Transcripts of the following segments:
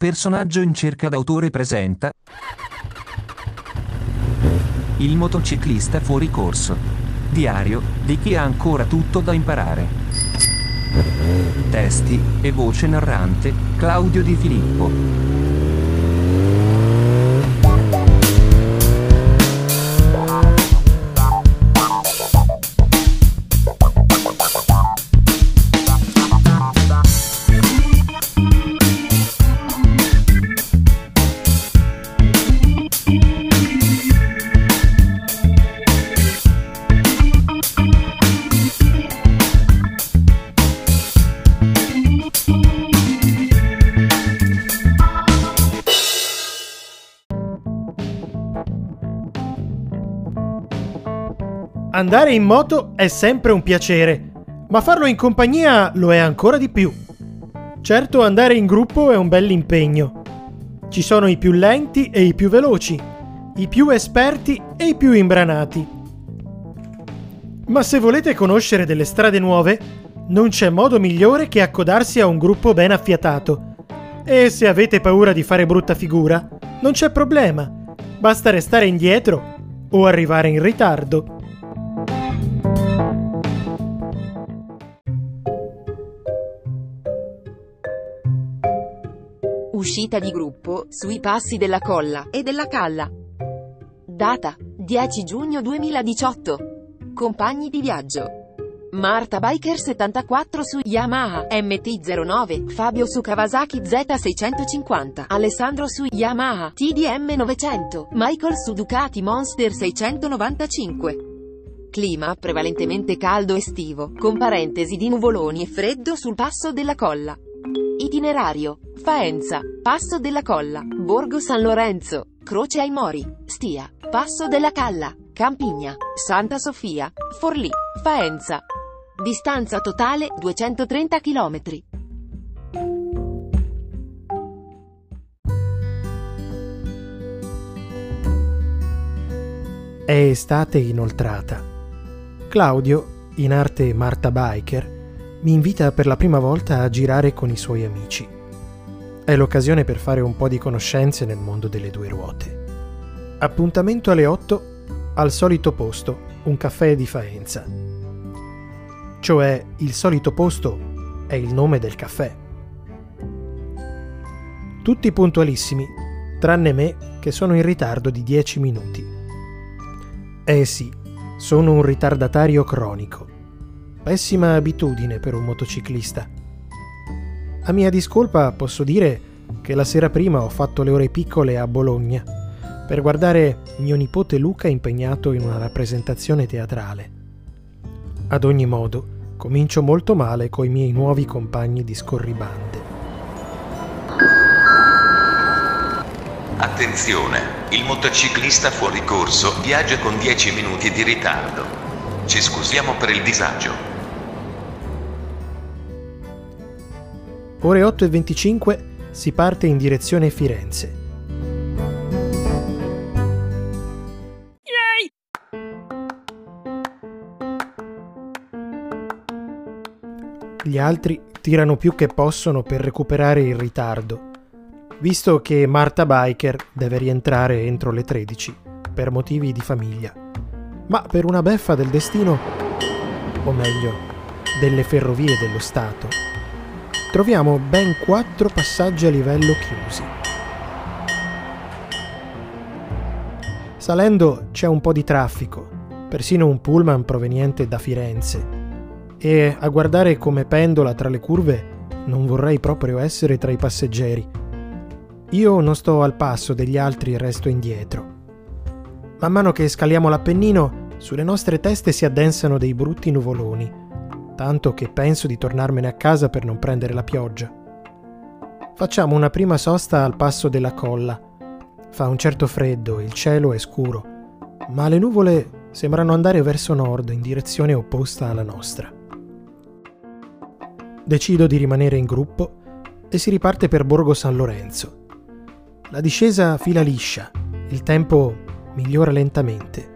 Personaggio in cerca d'autore presenta Il motociclista fuori corso. Diario di chi ha ancora tutto da imparare. Testi e voce narrante Claudio Di Filippo. Andare in moto è sempre un piacere, ma farlo in compagnia lo è ancora di più. Certo andare in gruppo è un bell'impegno. Ci sono i più lenti e i più veloci, i più esperti e i più imbranati. Ma se volete conoscere delle strade nuove, non c'è modo migliore che accodarsi a un gruppo ben affiatato. E se avete paura di fare brutta figura, non c'è problema, basta restare indietro o arrivare in ritardo. Uscita di gruppo, sui passi della Colla e della Calla. Data, 10 giugno 2018. Compagni di viaggio. Marta Biker 74 su Yamaha MT-09, Fabio su Kawasaki Z650, Alessandro su Yamaha TDM 900, Michael su Ducati Monster 695. Clima prevalentemente caldo estivo, con parentesi di nuvoloni e freddo sul passo della colla. Itinerario. Faenza, Passo della Colla, Borgo San Lorenzo, Croce ai Mori, Stia, Passo della Calla, Campigna, Santa Sofia, Forlì, Faenza. Distanza totale 230 km. È estate inoltrata. Claudio, in arte Marta Biker, mi invita per la prima volta a girare con i suoi amici. È l'occasione per fare un po' di conoscenze nel mondo delle due ruote. Appuntamento alle 8 al solito posto, un caffè di Faenza. Cioè, il solito posto è il nome del caffè. Tutti puntualissimi, tranne me che sono in ritardo di 10 minuti. Eh sì, sono un ritardatario cronico. Pessima abitudine per un motociclista. A mia discolpa posso dire che la sera prima ho fatto le ore piccole a Bologna per guardare mio nipote Luca impegnato in una rappresentazione teatrale. Ad ogni modo, comincio molto male coi miei nuovi compagni di scorribande. Attenzione, il motociclista fuori corso viaggia con 10 minuti di ritardo. Ci scusiamo per il disagio. Ore 8.25 si parte in direzione Firenze. Gli altri tirano più che possono per recuperare il ritardo, visto che Marta Biker deve rientrare entro le 13 per motivi di famiglia. Ma per una beffa del destino, o meglio, delle ferrovie dello Stato, troviamo ben quattro passaggi a livello chiusi. Salendo c'è un po' di traffico, persino un pullman proveniente da Firenze. E a guardare come pendola tra le curve non vorrei proprio essere tra i passeggeri. Io non sto al passo degli altri e resto indietro. Man mano che scaliamo l'Appennino, sulle nostre teste si addensano dei brutti nuvoloni tanto che penso di tornarmene a casa per non prendere la pioggia. Facciamo una prima sosta al passo della colla. Fa un certo freddo, il cielo è scuro, ma le nuvole sembrano andare verso nord in direzione opposta alla nostra. Decido di rimanere in gruppo e si riparte per Borgo San Lorenzo. La discesa fila liscia, il tempo migliora lentamente.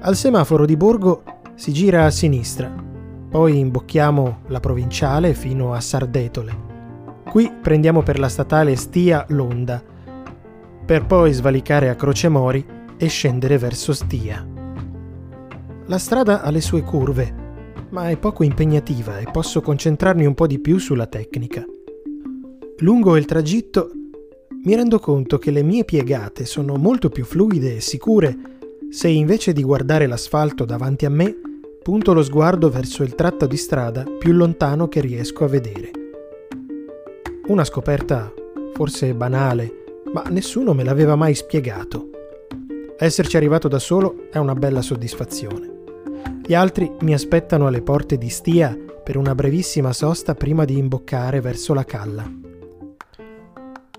Al semaforo di Borgo si gira a sinistra poi imbocchiamo la provinciale fino a Sardetole. Qui prendiamo per la statale Stia-Londa, per poi svalicare a Croce Mori e scendere verso Stia. La strada ha le sue curve, ma è poco impegnativa e posso concentrarmi un po' di più sulla tecnica. Lungo il tragitto mi rendo conto che le mie piegate sono molto più fluide e sicure se invece di guardare l'asfalto davanti a me punto lo sguardo verso il tratto di strada più lontano che riesco a vedere. Una scoperta forse banale, ma nessuno me l'aveva mai spiegato. Esserci arrivato da solo è una bella soddisfazione. Gli altri mi aspettano alle porte di Stia per una brevissima sosta prima di imboccare verso la calla.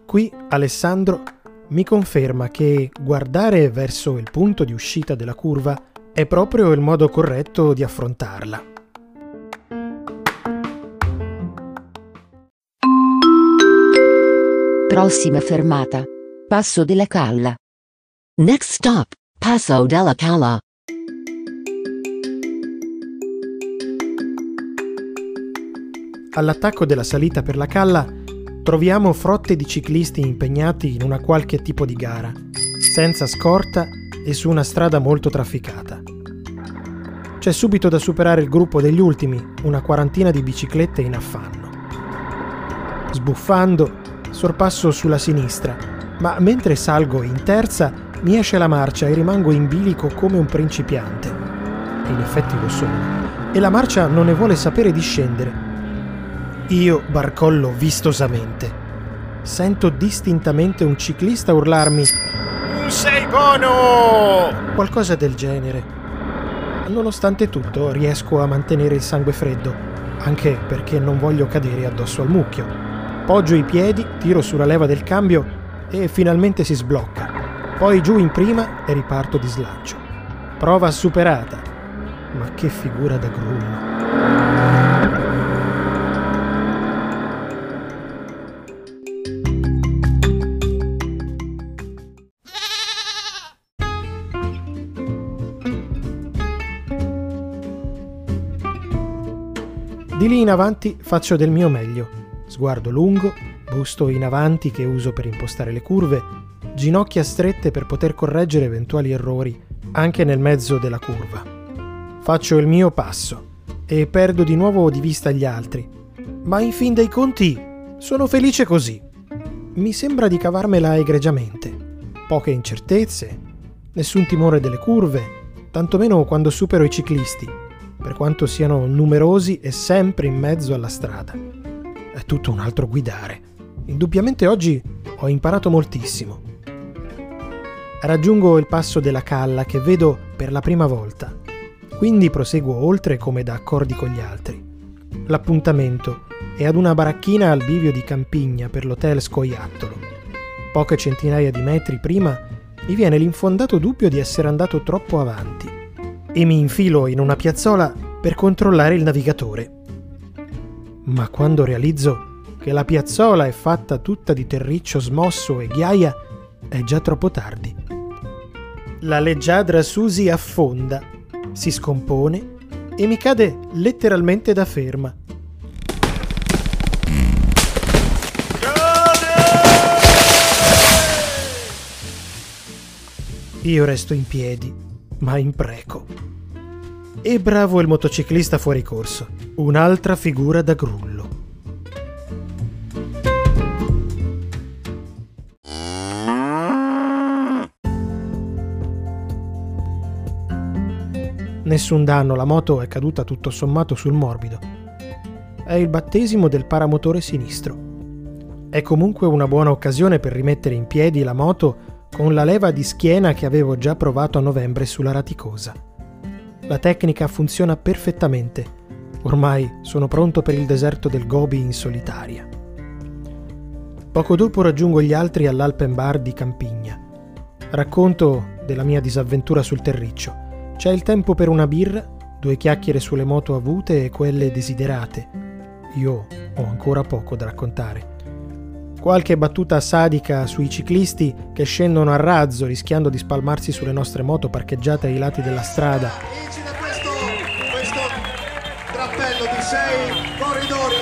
Qui Alessandro mi conferma che guardare verso il punto di uscita della curva è proprio il modo corretto di affrontarla. Prossima fermata. Passo della Calla. Next stop, Passo della Calla. All'attacco della salita per la Calla troviamo frotte di ciclisti impegnati in una qualche tipo di gara, senza scorta e su una strada molto trafficata. C'è subito da superare il gruppo degli ultimi, una quarantina di biciclette in affanno. Sbuffando, sorpasso sulla sinistra, ma mentre salgo in terza mi esce la marcia e rimango in bilico come un principiante. E in effetti lo sono. E la marcia non ne vuole sapere di scendere io barcollo vistosamente. Sento distintamente un ciclista urlarmi sei buono! Qualcosa del genere. Nonostante tutto riesco a mantenere il sangue freddo, anche perché non voglio cadere addosso al mucchio. Poggio i piedi, tiro sulla leva del cambio e finalmente si sblocca. Poi giù in prima e riparto di slancio. Prova superata. Ma che figura da grullo. Di lì in avanti faccio del mio meglio. Sguardo lungo, busto in avanti che uso per impostare le curve, ginocchia strette per poter correggere eventuali errori anche nel mezzo della curva. Faccio il mio passo e perdo di nuovo di vista gli altri. Ma in fin dei conti sono felice così. Mi sembra di cavarmela egregiamente. Poche incertezze, nessun timore delle curve, tantomeno quando supero i ciclisti per quanto siano numerosi e sempre in mezzo alla strada. È tutto un altro guidare. Indubbiamente oggi ho imparato moltissimo. Raggiungo il passo della calla che vedo per la prima volta, quindi proseguo oltre come da accordi con gli altri. L'appuntamento è ad una baracchina al bivio di Campigna per l'hotel Scoiattolo. Poche centinaia di metri prima mi viene l'infondato dubbio di essere andato troppo avanti e mi infilo in una piazzola per controllare il navigatore. Ma quando realizzo che la piazzola è fatta tutta di terriccio smosso e ghiaia, è già troppo tardi. La leggiadra Susi affonda, si scompone e mi cade letteralmente da ferma. Io resto in piedi ma impreco. E bravo il motociclista fuori corso, un'altra figura da grullo. Nessun danno, la moto è caduta tutto sommato sul morbido. È il battesimo del paramotore sinistro. È comunque una buona occasione per rimettere in piedi la moto con la leva di schiena che avevo già provato a novembre sulla raticosa. La tecnica funziona perfettamente. Ormai sono pronto per il deserto del Gobi in solitaria. Poco dopo raggiungo gli altri all'Alpenbar di Campigna. Racconto della mia disavventura sul terriccio. C'è il tempo per una birra, due chiacchiere sulle moto avute e quelle desiderate. Io ho ancora poco da raccontare Qualche battuta sadica sui ciclisti che scendono a razzo rischiando di spalmarsi sulle nostre moto parcheggiate ai lati della strada. Incide questo, questo trappello di sei corridori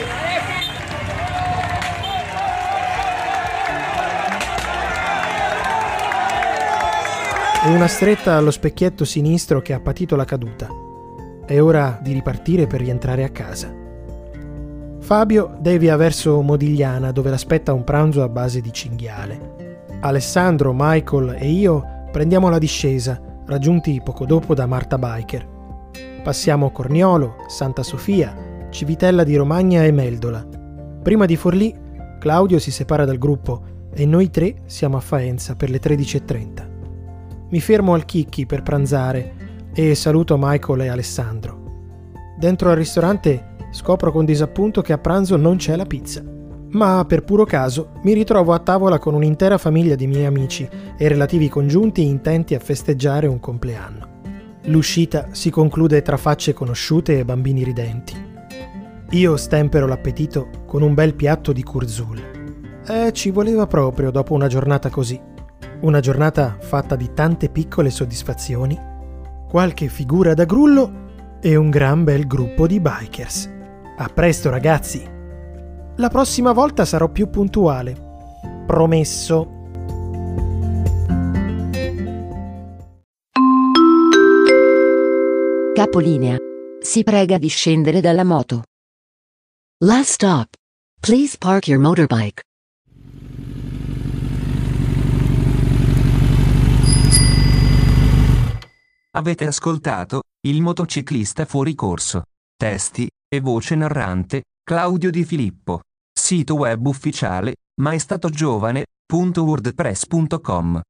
e una stretta allo specchietto sinistro che ha patito la caduta. È ora di ripartire per rientrare a casa. Fabio devia verso Modigliana dove l'aspetta un pranzo a base di cinghiale. Alessandro, Michael e io prendiamo la discesa, raggiunti poco dopo da Marta Biker. Passiamo Corniolo, Santa Sofia, Civitella di Romagna e Meldola. Prima di Forlì, Claudio si separa dal gruppo e noi tre siamo a Faenza per le 13.30. Mi fermo al Chicchi per pranzare e saluto Michael e Alessandro. Dentro al ristorante scopro con disappunto che a pranzo non c'è la pizza. Ma per puro caso mi ritrovo a tavola con un'intera famiglia di miei amici e relativi congiunti intenti a festeggiare un compleanno. L'uscita si conclude tra facce conosciute e bambini ridenti. Io stempero l'appetito con un bel piatto di kurzul. E ci voleva proprio dopo una giornata così. Una giornata fatta di tante piccole soddisfazioni, qualche figura da grullo e un gran bel gruppo di bikers. A presto ragazzi! La prossima volta sarò più puntuale. Promesso. Capolinea. Si prega di scendere dalla moto. Last stop. Please park your motorbike. Avete ascoltato Il motociclista fuori corso. Testi e voce narrante Claudio Di Filippo. Sito web ufficiale maestatogiovane.wordpress.com